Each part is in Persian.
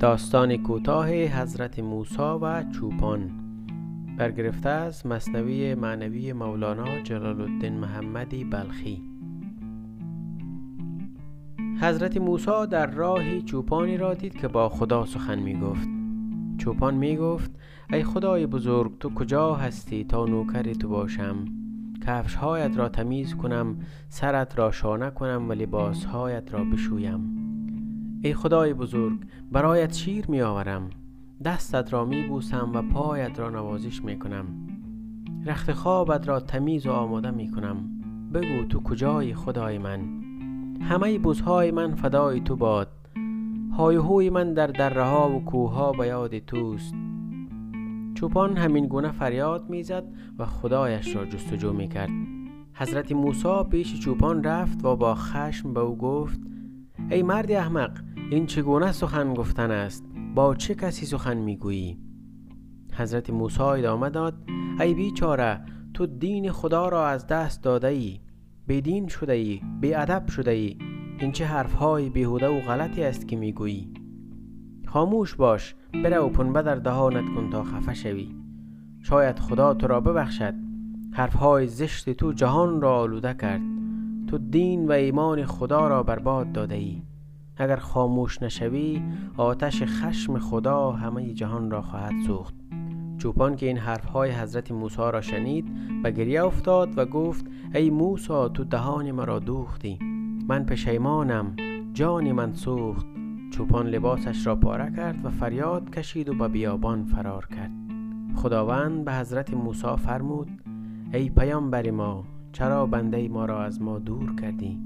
داستان کوتاه حضرت موسی و چوپان برگرفته از مصنوی معنوی مولانا جلال الدین محمدی بلخی. حضرت موسی در راهی چوپانی را دید که با خدا سخن می گفت چوپان می گفت ای خدای بزرگ تو کجا هستی تا نوکر تو باشم؟ کفشهایت را تمیز کنم سرت را شانه کنم و لباسهایت را بشویم. ای خدای بزرگ برایت شیر می آورم دستت را می بوسم و پایت را نوازش می کنم رخت خوابت را تمیز و آماده می کنم بگو تو کجای خدای من؟ همه بزهای من فدای تو باد. های هوی من در دره ها و کوه ها به یاد توست. چوپان همین گونه فریاد می‌زد و خدایش را جستجو می کرد حضرت موسی پیش چوپان رفت و با خشم به او گفت ای مرد احمق این چگونه سخن گفتن است؟ با چه کسی سخن می‌گویی؟ حضرت موسی ادامه داد ای بیچاره تو دین خدا را از دست داده ای دین شده ای ادب شده ای این چه حرف های بیهوده و غلطی است که می‌گویی؟ خاموش باش بره و پنبه در دهانت کن تا خفه شوی. شاید خدا تو را ببخشد. حرف های زشت تو جهان را آلوده کرد. تو دین و ایمان خدا را برباد داده ای اگر خاموش نشوی آتش خشم خدا همه جهان را خواهد سوخت. چوپان که این حرفهای حضرت موسی را شنید و گریه افتاد و گفت ای موسی تو دهان مرا دوختی. من پشیمانم جانی من سوخت. چوپان لباسش را پاره کرد و فریاد کشید و به بیابان فرار کرد. خداوند به حضرت موسی فرمود ای پیامبر ما چرا بنده ما را از ما دور کردی؟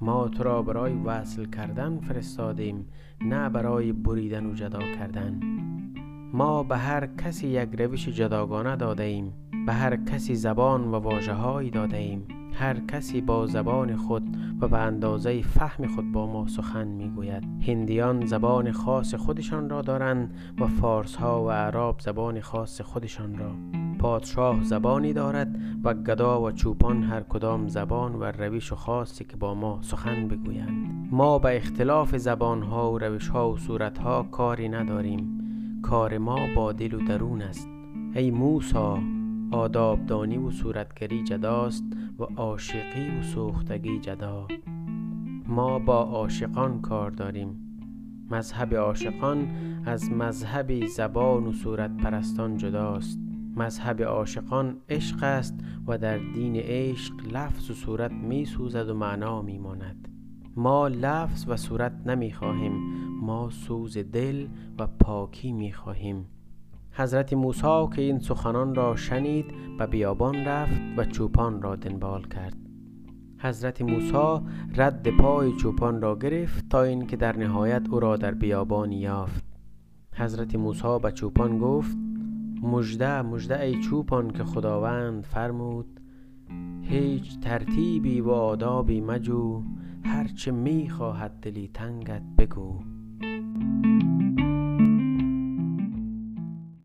ما تو را برای وصل کردن فرستادیم نه برای بریدن و جدا کردن. ما به هر کسی یک روش جداگانه داده ایم به هر کسی زبان و واجه داده ایم هر کسی با زبان خود و به اندازه فهم خود با ما سخن می‌گوید. هندیان زبان خاص خودشان را دارند و فارس ها و عرب زبان خاص خودشان را. پادشاه زبانی دارد و گدا و چوپان هر کدام زبان و روش خاصی که با ما سخن بگویند. ما به اختلاف زبان ها و روش ها و صورت ها کاری نداریم. کار ما با دل و درون است. ای موسا آدابدانی و صورتگری جداست و عاشقی و سوختگی جدا. ما با عاشقان کار داریم. مذهب عاشقان از مذهب زبان و صورت پرستان جداست. مذهب عاشقان عشق است و در دین عشق لفظ و صورت می سوزد و معنا می ماند. ما لفظ و صورت نمی خواهیم ما سوز دل و پاکی می خواهیم. حضرت موسی که این سخنان را شنید و بیابان رفت و چوپان را دنبال کرد. حضرت موسی رد پای چوپان را گرفت تا اینکه در نهایت او را در بیابان یافت. حضرت موسی به چوپان گفت مژده مژده ای چوپان که خداوند فرمود هیچ ترتیبی و آدابی مجو هرچه می خواهد دلی تنگت بگو.